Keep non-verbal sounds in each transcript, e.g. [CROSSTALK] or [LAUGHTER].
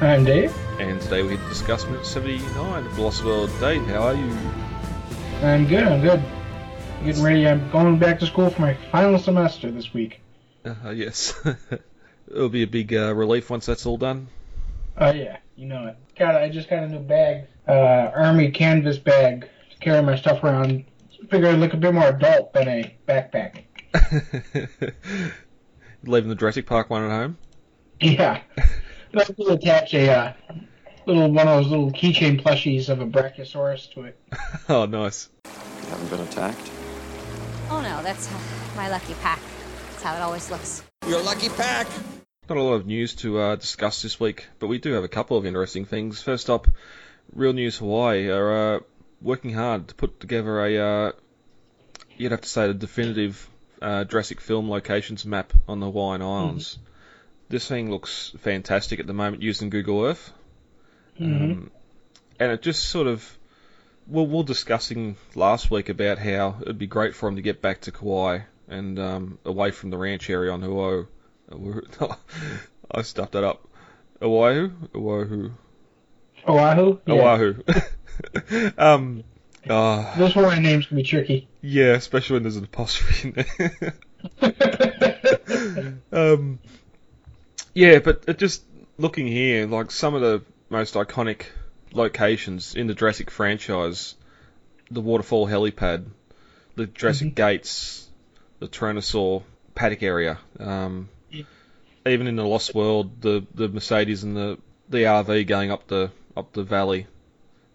I'm Dave. and today we get to discuss minute 79 of Lost World. Dave, how are you? I'm good. I'm good. Getting ready. I'm going back to school for my final semester this week. Uh, yes. [LAUGHS] It'll be a big uh, relief once that's all done. Oh yeah, you know it. Got. I just got a new bag, uh, army canvas bag to carry my stuff around. Figure I'd look a bit more adult than a backpack. [LAUGHS] Leaving the Jurassic Park one at home. [LAUGHS] Yeah. But I will attach a uh, little one of those little keychain plushies of a Brachiosaurus to it. [LAUGHS] oh, nice. You haven't been attacked? Oh no, that's uh, my lucky pack. That's how it always looks. Your lucky pack. Not a lot of news to uh, discuss this week, but we do have a couple of interesting things. First up, Real News Hawaii are uh, working hard to put together a, uh, you'd have to say, the definitive uh, Jurassic film locations map on the Hawaiian Islands. This thing looks fantastic at the moment using Google Earth. Um, and it just sort of, well, we were discussing last week about how it'd be great for him to get back to Kauai and um, away from the ranch area on Oahu. [LAUGHS] I stuffed that up. Oahu? Oahu. Oahu. Yeah. Oahu. [LAUGHS] um, ah, Those Hawaiian names can be tricky. yeah, especially when there's an apostrophe in there. [LAUGHS] um, yeah, but just looking here, like some of the most iconic locations in the Jurassic franchise, the waterfall helipad, the Jurassic Gates, the Tyrannosaur paddock area, um, Yeah. even in the Lost World, the the Mercedes and the the RV going up the up the valley.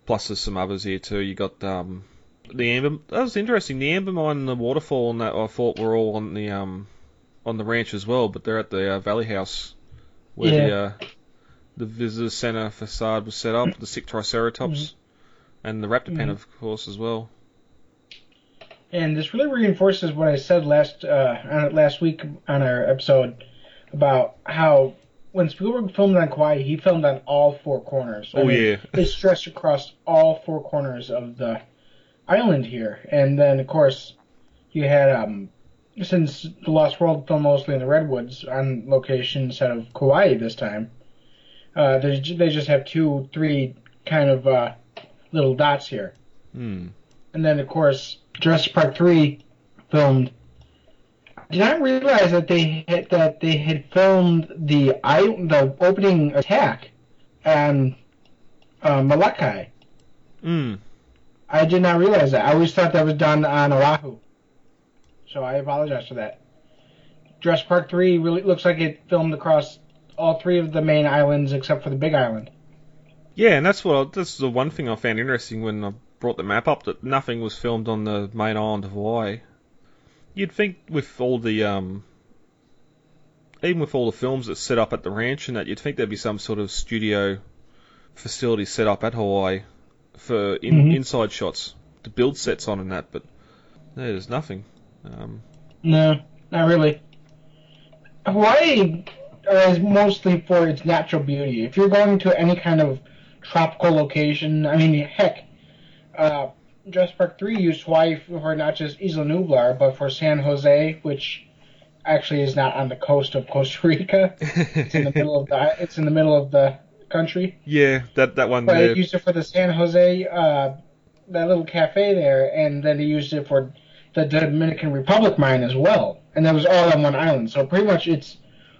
Plus, there's some others here too. You got um, the amber. That was interesting. The amber mine and the waterfall and that I thought were all on the um on the ranch as well, but they're at the uh, Valley House where the uh, the visitor center facade was set up. The sick triceratops and the raptor pen, Mhm. of course, as well. And this really reinforces what I said last uh, last week on our episode about how when Spielberg filmed on Kauai, he filmed on all four corners. I Oh, mean, yeah. it stretched across all four corners of the island here, and then of course you had um since the Lost World filmed mostly in the redwoods on location instead of Kauai this time. Uh, they they just have two, three kind of uh, little dots here. Hmm. And then, of course, Jurassic Park three filmed. Did I realize that they had, that they had filmed the I the opening attack on uh, Molokai. Hmm. I did not realize that. I always thought that was done on Oahu. So I apologize for that. Jurassic Park three really looks like it filmed across all three of the main islands except for the Big Island. Yeah, and that's what that's the one thing I found interesting when I brought the map up that nothing was filmed on the main island of Hawaii. You'd think with all the um, even with all the films that's set up at the ranch and that, you'd think there'd be some sort of studio facility set up at Hawaii for in, Mhm. inside shots to build sets on and that, but no, there's nothing. Um, No, not really. Hawaii is mostly for its natural beauty. If you're going to any kind of tropical location, I mean, heck, uh, Jurassic Park 3 used Hawaii for not just Isla Nublar, but for San Jose, which actually is not on the coast of Costa Rica. It's in the middle of the [LAUGHS] it's in the middle of the country. yeah, that that one But there. it used it for the San Jose, uh, that little cafe there, and then he used it for the Dominican Republic mine as well. And that was all on one island. So pretty much it's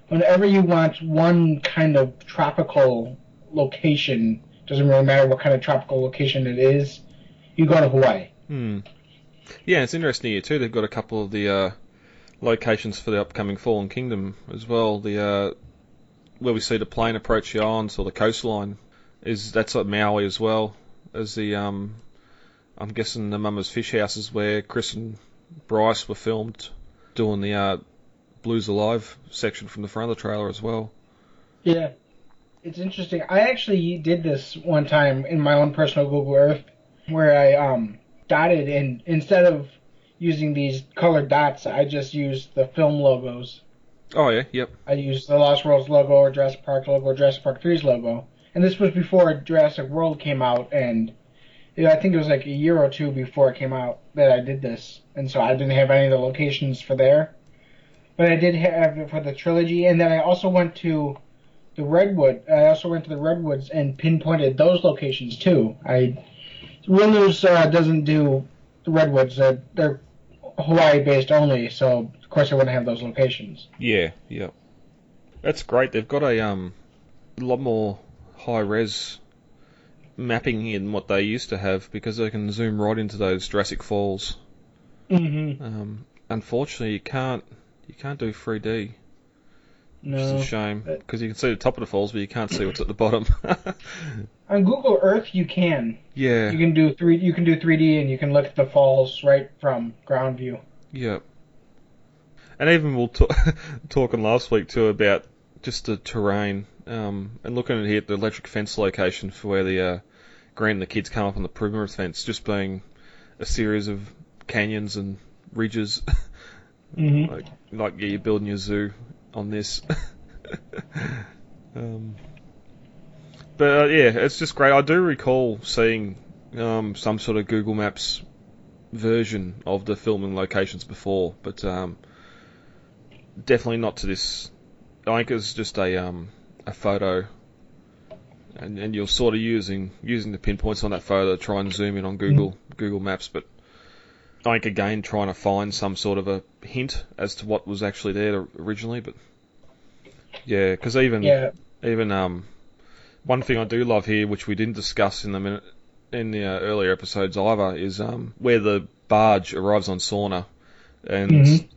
whenever you want one kind of tropical location, doesn't really matter what kind of tropical location it is, you go to Hawaii. Hmm. Yeah, it's interesting here too. They've got a couple of the uh, locations for the upcoming Fallen Kingdom as well. The uh, where we see the plane approach the islands or the coastline is that's at Maui as well as the um, I'm guessing the Mama's Fish House is where Chris and Bryce were filmed doing the uh, Blues Alive section from the front of the trailer as well. Yeah. It's interesting. I actually did this one time in my own personal Google Earth where I um dotted and instead of using these colored dots, I just used the film logos. Oh yeah, yep. I used the Lost Worlds logo or Jurassic Park logo or Jurassic Park 3's logo. And this was before Jurassic World came out and I think it was like a year or two before it came out that I did this. And so I didn't have any of the locations for there. But I did have it for the trilogy, and then I also went to the redwood. I also went to the redwoods and pinpointed those locations too. I Real uh, doesn't do the redwoods; uh, they're Hawaii based only, so of course I wouldn't have those locations. Yeah, yeah. That's great. They've got a um a lot more high res mapping in what they used to have because they can zoom right into those Jurassic Falls. Mm-hmm. Um, unfortunately, you can't you can't do 3D. Which is No. a shame because you can see the top of the falls, but you can't see what's at the bottom. [LAUGHS] On Google Earth, you can. yeah, You can do three. You can do 3D, and you can look at the falls right from ground view. yeah. And even we we'll ta- [LAUGHS] talking last week too about just the terrain um, and looking at here at the electric fence location for where the uh, Grant and the kids come up on the perimeter fence, just being a series of canyons and ridges, Mm-hmm. like like yeah, you're building your zoo on this. [LAUGHS] um, but uh, yeah, it's just great. I do recall seeing um, some sort of Google Maps version of the filming locations before, but um, definitely not to this. I think it's just a um, a photo, and, and you're sort of using using the pinpoints on that photo to try and zoom in on Google Google Maps, but I think again trying to find some sort of a hint as to what was actually there originally, but yeah, because even Yeah. even um, one thing I do love here, which we didn't discuss in the minute in the uh, earlier episodes either, is um, where the barge arrives on Sorna, and Mhm.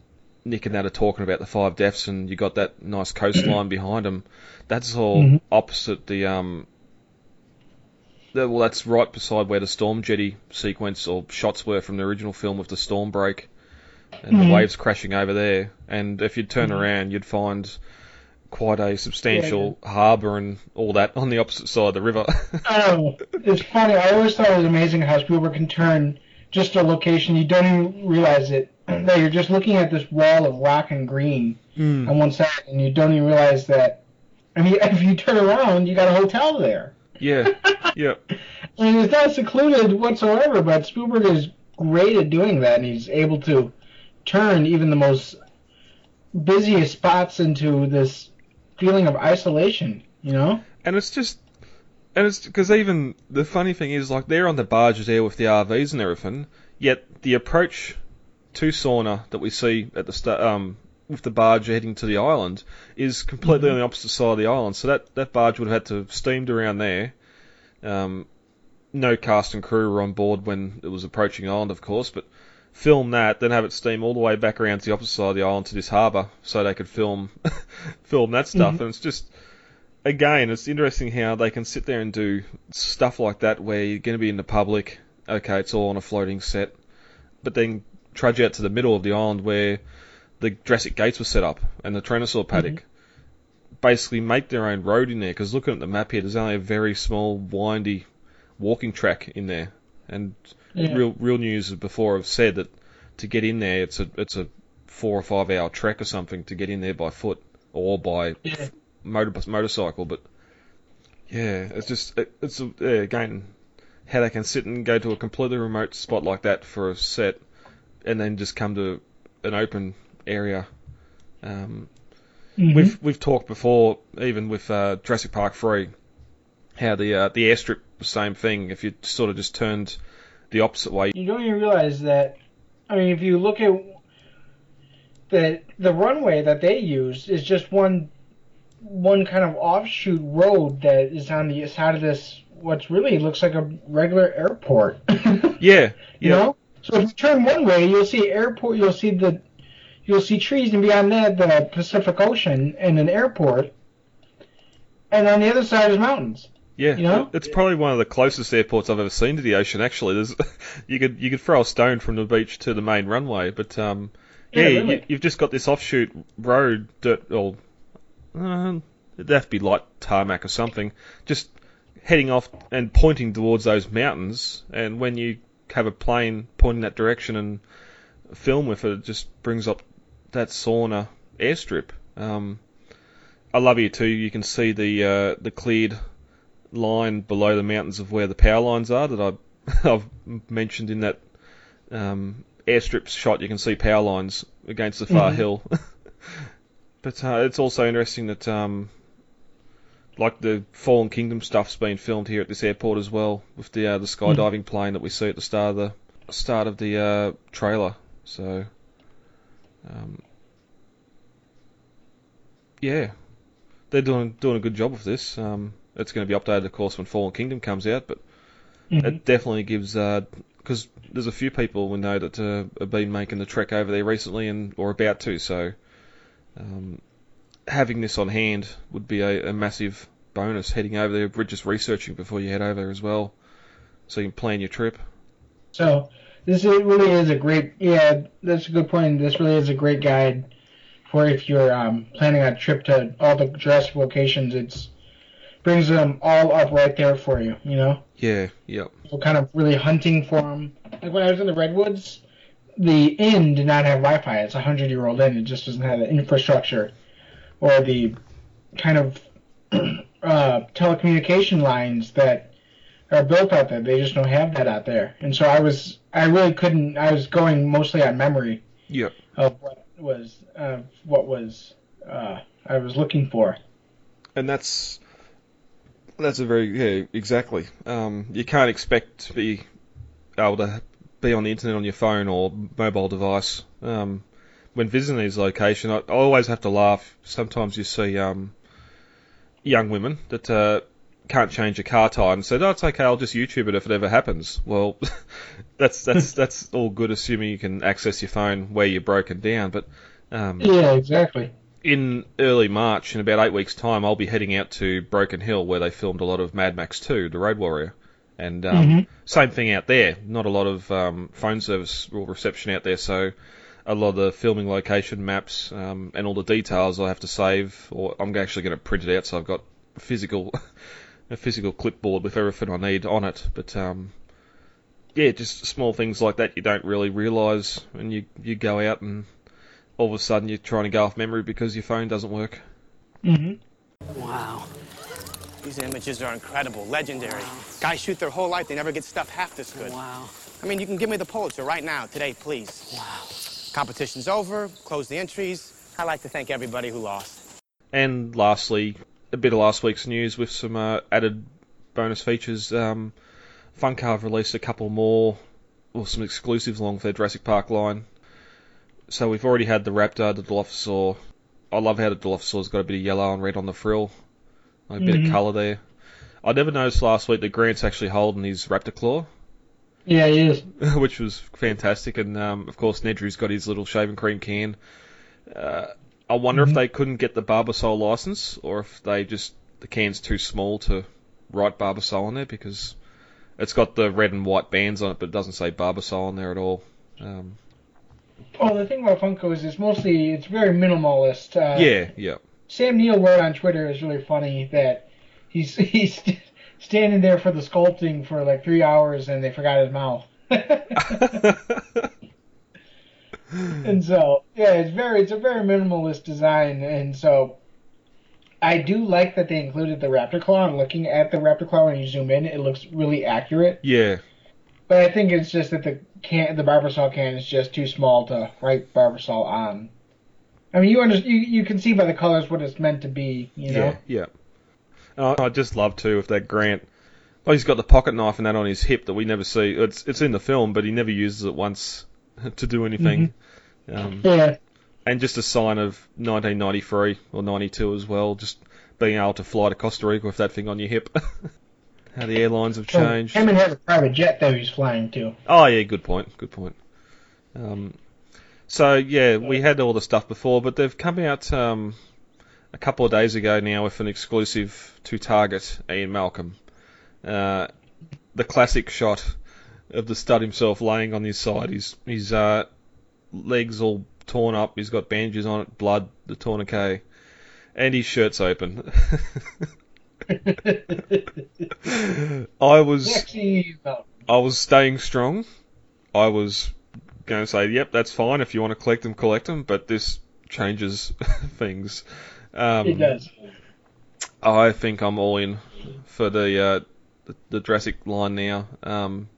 Nick and that are talking about the five deaths, and you got that nice [CLEARS THROAT] coastline behind them. That's all Mhm. opposite the um. the- Well, that's right beside where the storm jetty sequence or shots were from the original film with the storm break and Mhm. the waves crashing over there. And if you'd turn Mhm. around, you'd find quite a substantial harbour and all that on the opposite side of the river. I. [LAUGHS] It's funny. I always thought it was amazing how Spielberg can turn just a location you don't even realize it. That you're just looking at this wall of rock and green Mm. on one side, and you don't even realize that. I mean, [LAUGHS] if you turn around, you got a hotel there. Yeah, yeah, I mean, it's not secluded whatsoever, but Spielberg is great at doing that, and he's able to turn even the most busiest spots into this feeling of isolation. You know? and it's just, and it's because even the funny thing is like they're on the barges there with the RVs and everything, yet the approach to Sorna that we see at the start, um, with the barge heading to the island is completely Mhm. on the opposite side of the island. So that that barge would have had to have steamed around there. Um, no cast and crew were on board when it was approaching the island, of course, but film that, then have it steam all the way back around to the opposite side of the island to this harbour, so they could film [LAUGHS] film that stuff. Mhm. And it's just again, it's interesting how they can sit there and do stuff like that where you're going to be in the public. Okay, it's all on a floating set, but then trudge out to the middle of the island where the Jurassic gates were set up and the Tyrannosaur paddock. Mm-hmm. Basically, make their own road in there because looking at the map here, there's only a very small, windy walking track in there. And Yeah. real real news before have said that to get in there, it's a it's a four or five hour trek or something to get in there by foot or by Yeah. motor motorcycle. But yeah, it's just it, it's a, yeah, again how they can sit and go to a completely remote spot like that for a set, and then just come to an open area. Um, Mhm. We've we've talked before, even with uh, Jurassic Park Three, how the uh, the airstrip the same thing. If you sort of just turned the opposite way, You don't even realize that. I mean, if you look at the the runway that they use is just one one kind of offshoot road that is on the side of this what really looks like a regular airport. [LAUGHS] yeah, You know? So if you turn one way, you'll see airport. You'll see the, you'll see trees, and beyond that, the Pacific Ocean and an airport. And on the other side is mountains. yeah. You know? It's probably one of the closest airports I've ever seen to the ocean. Actually, there's [LAUGHS] you could you could throw a stone from the beach to the main runway, but um, Yeah, yeah, really. you, you've just got this offshoot road, dirt, or uh, it'd have to be light tarmac or something, just heading off and pointing towards those mountains. And when you have a plane pointing that direction and film with it, it just brings up that Sorna airstrip. Um, I love you too. You can see the uh, the cleared line below the mountains of where the power lines are that I, [LAUGHS] I've mentioned in that um, airstrip shot. You can see power lines against the far Mhm. hill. [LAUGHS] but uh, it's also interesting that um, like the Fallen Kingdom stuff's been filmed here at this airport as well, with the uh, the skydiving plane that we see at the start of the start of the uh, trailer. So, um, yeah, they're doing doing a good job of this. Um, it's going to be updated, of course, when Fallen Kingdom comes out, but Mhm. it definitely gives because there's a few people we know that uh, have been making the trek over there recently and or about to. So um, having this on hand would be a, a massive bonus heading over there, just researching before you head over there as well, so you can plan your trip. So this is, really is a great. Yeah, that's a good point. This really is a great guide for if you're um, planning a trip to all the Jurassic locations. It's brings them all up right there for you. You know. Yeah, yep, kind of really hunting for them. Like when I was in the redwoods, the inn did not have Wi-Fi. It's a hundred year old inn. It just doesn't have the infrastructure or the kind of [CLEARS THROAT] uh, telecommunication lines that are built out there. They just don't have that out there. And so I was, I really couldn't. I was going mostly on memory yep, of what was, uh, what was uh, I was looking for. and that's that's a very yeah exactly. Um, you can't expect to be able to be on the internet on your phone or mobile device. Um, when visiting these locations, I, I always have to laugh. Sometimes you see um, young women that uh, can't change a car tire and said, "Oh, it's okay. I'll just YouTube it if it ever happens." Well, [LAUGHS] that's that's [LAUGHS] that's all good, assuming you can access your phone where you're broken down. But um, Yeah, exactly. in early March, in about eight weeks' time, I'll be heading out to Broken Hill where they filmed a lot of Mad Max 2, The Road Warrior. And um, Mhm. same thing out there. Not a lot of um, phone service or reception out there, so a lot of the filming location maps um, and all the details I have to save, or I'm actually going to print it out so I've got a physical, [LAUGHS] a physical clipboard with everything I need on it. But um, yeah, just small things like that you don't really realise when you you go out and all of a sudden you're trying to go off memory because your phone doesn't work. hmm Wow. These images are incredible, legendary. Guys shoot their whole life, they never get stuff half this good. Wow. I mean, you can give me the Pulitzer right now, today, please. Wow. Competition's over, close the entries. I'd like to thank everybody who lost. And lastly, a bit of last week's news with some uh, added bonus features. Um, Funko have released a couple more, or some exclusives along with their Jurassic Park line. So we've already had the Raptor, the Dilophosaur. I love how the Dilophosaur's got a bit of yellow and red on the frill, like a bit Mhm. of colour there. I never noticed last week that Grant's actually holding his Raptor claw, Yeah, he is. [LAUGHS] which was fantastic. And um, of course, Nedry's got his little shaving cream can. Uh, I wonder if Mhm. they couldn't get the Barbasol license, or if they just the can's too small to write Barbasol on there because it's got the red and white bands on it, but it doesn't say Barbasol on there at all. Um, Well, the thing about Funko is it's mostly it's very minimalist. Uh, yeah, yeah, Sam Neill wrote on Twitter is really funny that he's [LAUGHS] he's standing there for the sculpting for like three hours and they forgot his mouth. [LAUGHS] and so yeah, it's very it's a very minimalist design, and so I do like that they included the raptor claw. And looking at the raptor claw when you zoom in, it looks really accurate. yeah, But I think it's just that the can the Barbasol can is just too small to write Barbasol on. I mean, you under, you you can see by the colors what it's meant to be. You know. yeah, yeah. And I, I just love too if that Grant. Oh, he's got the pocket knife and that on his hip that we never see. It's it's in the film, but he never uses it once [LAUGHS] to do anything. Um, Yeah. and just a sign of 1993 or 92 as well, just being able to fly to Costa Rica with that thing on your hip. [LAUGHS] How the airlines have changed. Hammond has a private jet though he's flying to. Oh yeah, good point. Good point. Um, so yeah, we had all the stuff before, but they've come out um, a couple of days ago now with an exclusive to Target, Ian Malcolm. Uh, the classic shot of the stud himself laying on his side. His his uh, legs all torn up. He's got bandages on it, blood, the tourniquet, and his shirt's open. [LAUGHS] I was. I was staying strong. I was going to say, yep, that's fine. If you want to collect them, collect them. But this changes [LAUGHS] things. Um, It does. I think I'm all in for the uh, the, the Jurassic line now. Um,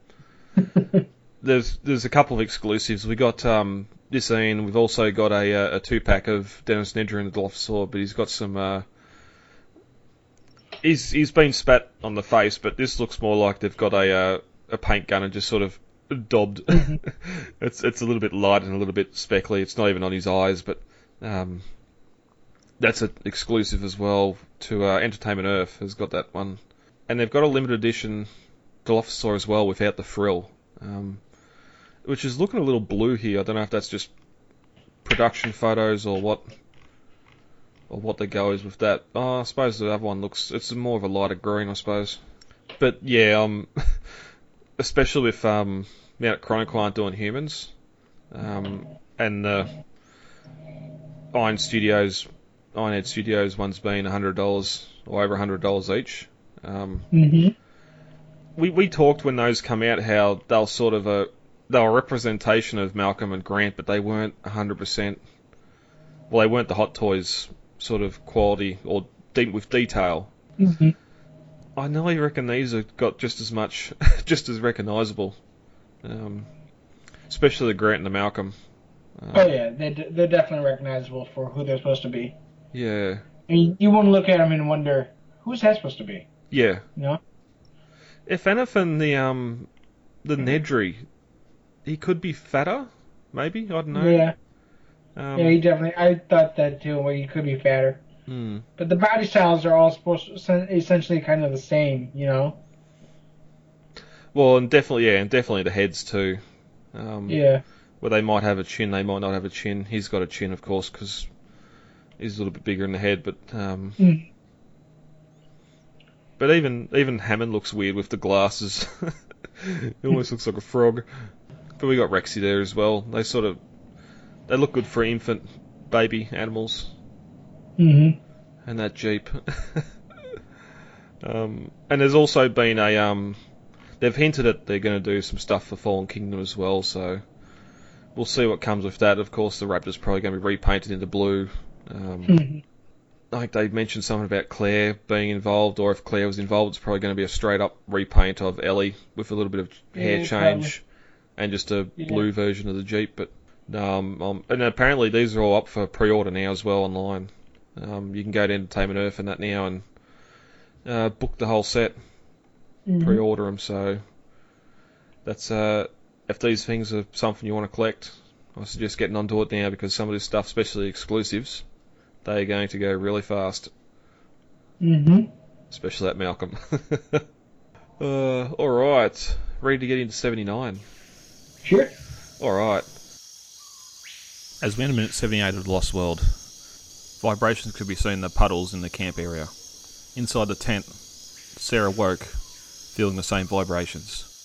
[LAUGHS] there's there's a couple of exclusives. We got um, this Ian. We've also got a, uh, a two pack of Dennis Nedry and the Dilophosaur, but he's got some. Uh, he's he's been spat on the face, but this looks more like they've got a uh, a paint gun and just sort of daubed. [LAUGHS] it's it's a little bit light and a little bit speckly. It's not even on his eyes, but um, that's an exclusive as well to uh, Entertainment Earth has got that one, and they've got a limited edition Dilophosaur as well without the frill, um, which is looking a little blue here. I don't know if that's just production photos or what, or what the go is with that. Oh, I suppose the other one looks it's more of a lighter green, I suppose. But yeah, um, [LAUGHS] especially with um, Mount Chronicle aren't doing humans, um, and the Iron Studios, Ironhead Studios one's been hundred dollars or over hundred dollars each. Um, Mm-hmm. we we talked when those come out how they were sort of a they were a representation of Malcolm and Grant, but they weren't hundred percent. Well, they weren't the Hot Toys sort of quality or deep with detail. Mm-hmm. I nearly reckon these have got just as much, [LAUGHS] just as recognisable. Um, especially the Grant and the Malcolm. Uh, Oh yeah, they d- they're definitely recognizable for who they're supposed to be. yeah, I mean, you won't look at them and wonder who's that supposed to be. yeah. You know? If anything, the um, the Nedry, he could be fatter, maybe. I don't know. Yeah, Um, yeah, he definitely. I thought that too. Where he could be fatter, hmm. but the body styles are all supposed to essentially kind of the same. You know? Well, and definitely, yeah, and definitely the heads too. Um, Yeah. Where they might have a chin, they might not have a chin. He's got a chin, of course, because he's a little bit bigger in the head. But um, Mm. but even even Hammond looks weird with the glasses. [LAUGHS] he almost looks like a frog. But we got Rexy there as well. They sort of they look good for infant baby animals. Mm-hmm. and that Jeep. [LAUGHS] um, and there's also been a um, they've hinted that they're going to do some stuff for Fallen Kingdom as well, so we'll see what comes with that. Of course, the Raptor's probably going to be repainted into blue. Um, Mhm. I think they mentioned something about Claire being involved, or if Claire was involved, it's probably going to be a straight up repaint of Ellie with a little bit of hair Yeah, change and just a Yeah. blue version of the Jeep. But um, um, and apparently these are all up for pre-order now as well online. Um, you can go to Entertainment Earth and that now and uh, book the whole set, Mhm. pre-order them. So that's uh, if these things are something you want to collect, I suggest getting onto it now because some of this stuff, especially exclusives, they are going to go really fast. Mhm. Especially that Malcolm. [LAUGHS] uh, all right, ready to get into 79. Sure. All right. As we enter minute 78 of The Lost World, vibrations could be seen in the puddles in the camp area. Inside the tent, Sarah woke, feeling the same vibrations.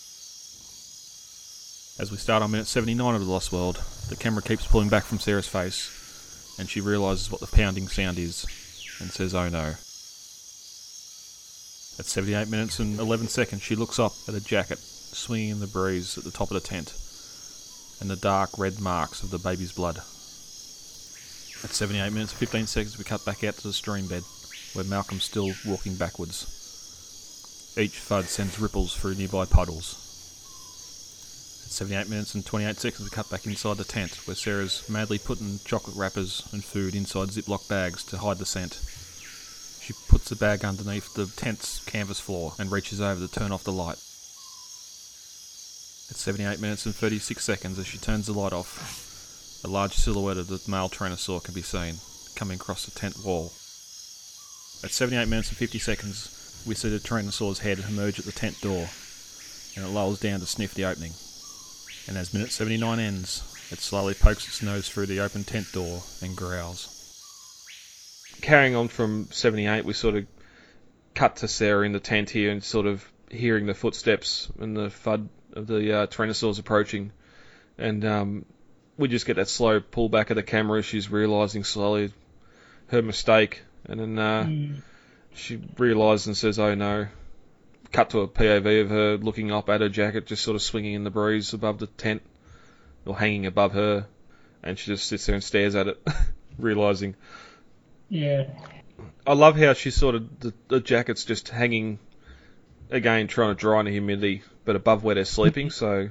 As we start on minute 79 of The Lost World, the camera keeps pulling back from Sarah's face, and she realises what the pounding sound is, and says, oh no. At 78 minutes and 11 seconds, she looks up at a jacket swinging in the breeze at the top of the tent and the dark red marks of the baby's blood. At 78 minutes and 15 seconds, we cut back out to the stream bed, where Malcolm's still walking backwards. Each FUD sends ripples through nearby puddles. At 78 minutes and 28 seconds, we cut back inside the tent, where Sarah's madly putting chocolate wrappers and food inside Ziploc bags to hide the scent. She puts the bag underneath the tent's canvas floor and reaches over to turn off the light. At 78 minutes and 36 seconds, as she turns the light off, a large silhouette of the male Tyrannosaur can be seen coming across the tent wall. At 78 minutes and 50 seconds, we see the Tyrannosaur's head emerge at the tent door, and it lolls down to sniff the opening. And as minute 79 ends, it slowly pokes its nose through the open tent door and growls. Carrying on from 78, we sort of cut to Sarah in the tent here and sort of hearing the footsteps and the thud of the uh, Tyrannosaurs approaching. And um, we just get that slow pullback of the camera as she's realising slowly her mistake. And then uh, Mm. she realises and says, oh no. Cut to a POV of her looking up at her jacket, just sort of swinging in the breeze above the tent, or hanging above her. And she just sits there and stares at it, [LAUGHS] realising Yeah. I love how she's sort of the, the jacket's just hanging again, trying to dry in the humidity, but above where they're sleeping. [LAUGHS] So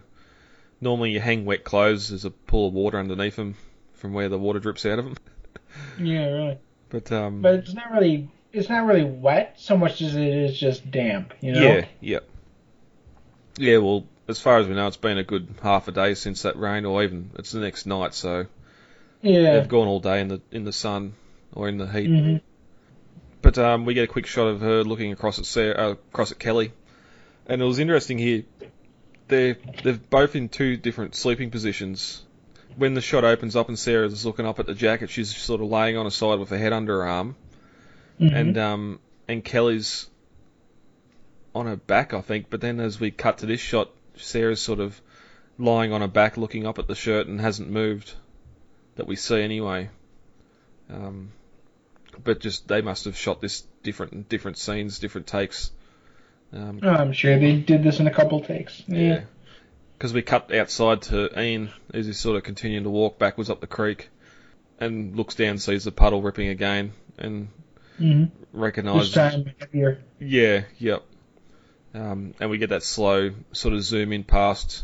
Normally, you hang wet clothes. There's a pool of water underneath them from where the water drips out of them. [LAUGHS] Yeah, really. But um, But it's not really it's not really wet so much as it is just damp. You know. yeah, yeah, yeah. Well, as far as we know, it's been a good half a day since that rain, or even it's the next night. So Yeah. they've gone all day in the in the sun or in the heat. hmm But um, we get a quick shot of her looking across at Sarah, uh, across at Kelly, and it was interesting here. They're they're both in two different sleeping positions. When the shot opens up and Sarah's looking up at the jacket, she's sort of laying on her side with her head under her arm, Mm-hmm. and um, and Kelly's on her back, I think. But then as we cut to this shot, Sarah's sort of lying on her back, looking up at the shirt, and hasn't moved. That we see anyway. Um, but just they must have shot this different different scenes, different takes. Um, Oh, I'm sure they did this in a couple takes. Yeah. Because we cut outside to Ian as he's sort of continuing to walk backwards up the creek, and looks down, sees the puddle ripping again, and hmm This recognises. time. Yeah, yep. Um, and we get that slow sort of zoom in past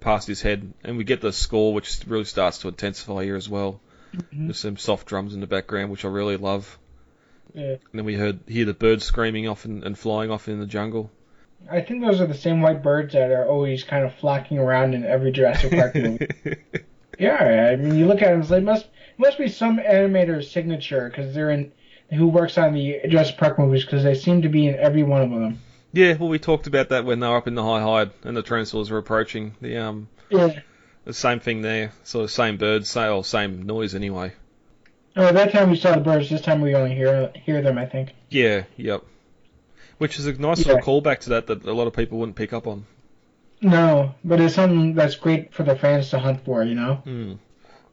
past his head, and we get the score, which really starts to intensify here as well. Mhm. There's some soft drums in the background, which I really love. Yeah. And then we heard hear the birds screaming off and, and flying off in the jungle. I think those are the same white birds that are always kind of flocking around in every Jurassic Park [LAUGHS] movie. Yeah, I mean, you look at them, it's like must must be some animator's signature because they're in who works on the Jurassic Park movies because they seem to be in every one of them. yeah, well, we talked about that when they were up in the high hide and the Tyrannosaurs were approaching. The um, Yeah. the same thing there, sort of same birds, same or same noise anyway. Oh, that time we saw the birds. This time we only hear hear them. I think. Yeah, yep. Which is a nice Yeah. little callback to that that a lot of people wouldn't pick up on. No, but it's something that's great for the fans to hunt for. You know. Hmm.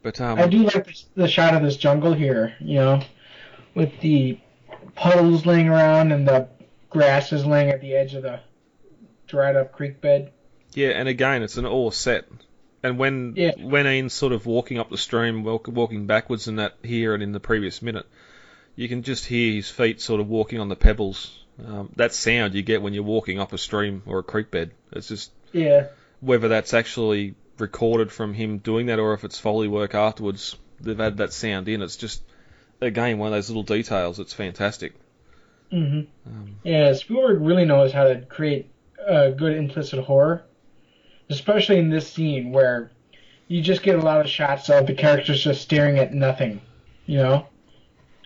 But um, I do like the, the shot of this jungle here. You know, with the puddles laying around and the grasses laying at the edge of the dried up creek bed. Yeah, and again, it's an all set. And when Yeah. when Ian's sort of walking up the stream, walking backwards in that here and in the previous minute, you can just hear his feet sort of walking on the pebbles. Um, that sound you get when you're walking up a stream or a creek bed. It's just Yeah. whether that's actually recorded from him doing that or if it's foley work afterwards. They've had that sound in. It's just again one of those little details. It's fantastic. hmm Um, Yeah, Spielberg really knows how to create uh, good implicit horror, especially in this scene where you just get a lot of shots of the characters just staring at nothing. You know,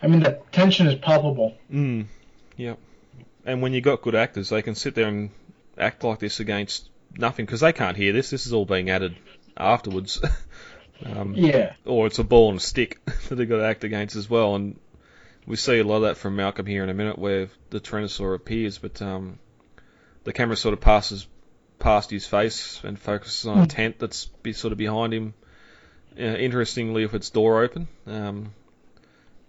I mean the tension is palpable. Mm, yep. And when you got good actors, they can sit there and act like this against nothing because they can't hear this. This is all being added afterwards, [LAUGHS] um, Yeah, or it's a ball and a stick [LAUGHS] that they've got to act against as well. And we see a lot of that from Malcolm here in a minute, where the Tyrannosaur appears, but um, the camera sort of passes past his face and focuses on a tent that's be, sort of behind him. Uh, interestingly, with its door open, um,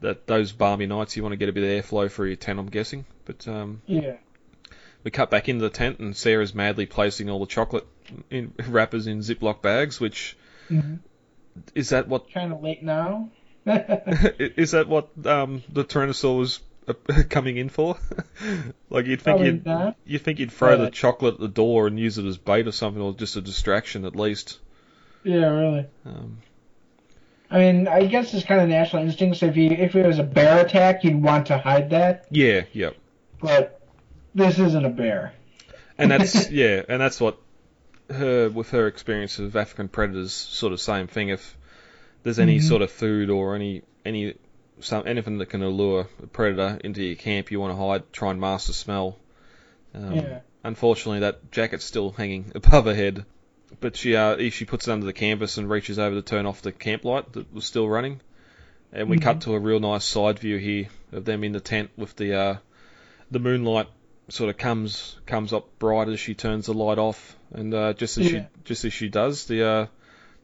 that those balmy nights you want to get a bit of airflow through your tent, I'm guessing. But um, yeah, we cut back into the tent, and Sarah's madly placing all the chocolate in [LAUGHS] wrappers in Ziploc bags. Which Mhm. Is that what kind of late now. [LAUGHS] is that what um, the Tyrannosaur was uh, [LAUGHS] coming in for? [LAUGHS] like you'd think Probably you'd not. you think you'd throw the chocolate at the door and use it as bait or something, or just a distraction at least. Yeah, really. Um, I mean, I guess it's kind of natural instincts. If you if it was a bear attack, you'd want to hide that, yeah, yeah. but this isn't a bear. and that's yeah, and that's what her with her experience of African predators, sort of same thing. If there's any Mhm. sort of food or any any some anything that can allure a predator into your camp, you want to hide, try and mask the smell. Um, Yeah. Unfortunately, that jacket's still hanging [LAUGHS] above her head, but she uh, she puts it under the canvas and reaches over to turn off the camp light that was still running. And we cut to a real nice side view here of them in the tent with the uh, the moonlight sort of comes comes up bright as she turns the light off, and uh, just as Yeah. she just as she does, the uh,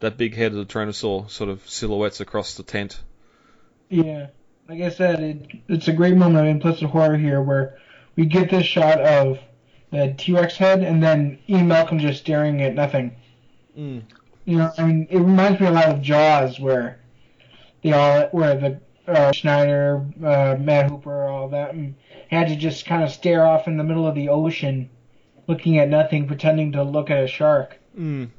that big head of the Tyrannosaur sort of silhouettes across the tent. Yeah, like I said, it, it's a great moment of implicit horror here where we get this shot of the T Rex head and then Ian Malcolm just staring at nothing. Mm. You know, I mean, it reminds me a lot of Jaws where they all, where the uh, Scheider, uh, Matt Hooper, all that, and had to just kind of stare off in the middle of the ocean, looking at nothing, pretending to look at a shark. Mm.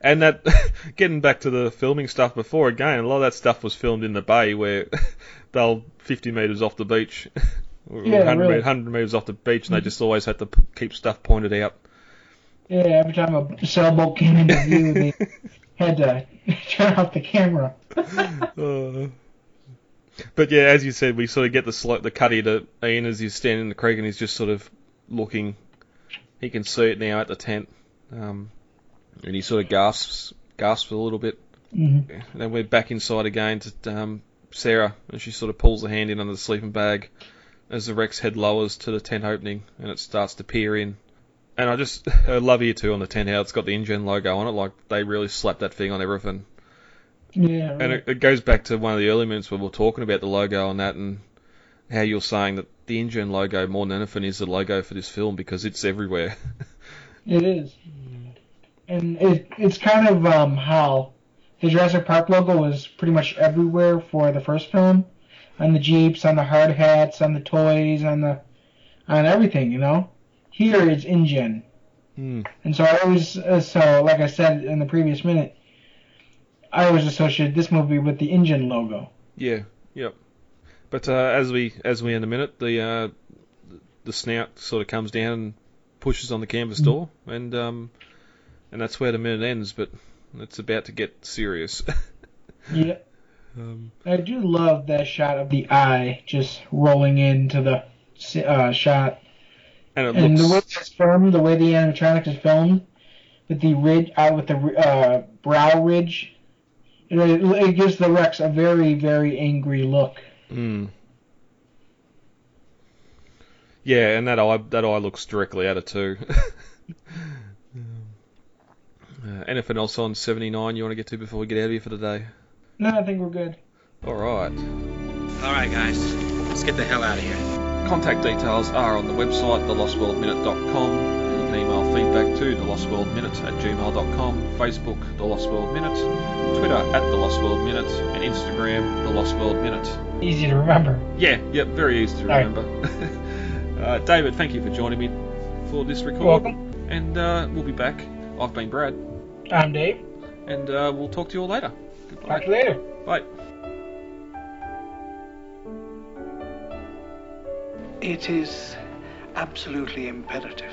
And that, [LAUGHS] getting back to the filming stuff before, again, a lot of that stuff was filmed in the bay where [LAUGHS] they'll 50 metres off the beach, [LAUGHS] or Yeah, 100, really. 100 metres off the beach, and they just always had to keep stuff pointed out. Yeah, every time a sailboat came into view, they had to turn off the camera. Uh, but yeah, as you said, we sort of get the sl- the cutty to Ian as he's standing in the creek and he's just sort of looking. He can see it now at the tent, um, and he sort of gasps, gasps a little bit. hmm And then we're back inside again to um, Sarah, and she sort of pulls the hand in under the sleeping bag as the Rex head lowers to the tent opening, and it starts to peer in. And I just [LAUGHS] I love here too on the tent how it's got the InGen logo on it, like they really slapped that thing on everything. Yeah, And it, it goes back to one of the early minutes where we are talking about the logo on that and how you're saying that the InGen logo more than anything is the logo for this film because it's everywhere. [LAUGHS] it is. And it, it's kind of um, how the Jurassic Park logo was pretty much everywhere for the first film, on the jeeps, on the hard hats, on the toys, on the on everything. You know, here it's InGen. Hmm. And so I always, uh, so like I said in the previous minute, I always associated this movie with the InGen logo. Yeah, yep. But uh, as we as we end a minute, the uh, the snout sort of comes down and pushes on the canvas door, and um, and that's where the minute ends. But it's about to get serious. [LAUGHS] Yeah, um, I do love that shot of the eye just rolling into the uh, shot, and it and the way looks it's filmed, the way the animatronic is filmed, with the ridge out with the uh, brow ridge, it, it gives the Rex a very very angry look. mm. Yeah, and that eye that eye looks directly at it too. [LAUGHS] Uh, anything else on 79 you want to get to before we get out of here for the day? No, I think we're good. All right. All right, guys, let's get the hell out of here. Contact details are on the website, thelostworldminute.com. You can email feedback to thelostworldminute at gmail.com, Facebook, The Lost World Minute, Twitter at The Lost World Minute, and Instagram, The Lost World Minute. Easy to remember. Yeah, yep, very easy to All right. remember. [LAUGHS] uh, David, thank you for joining me for this record. You're welcome. And uh, we'll be back. I've been Brad, I'm Dave. and uh, we'll talk to you all later. Goodbye. Talk to you later. Bye. It is absolutely imperative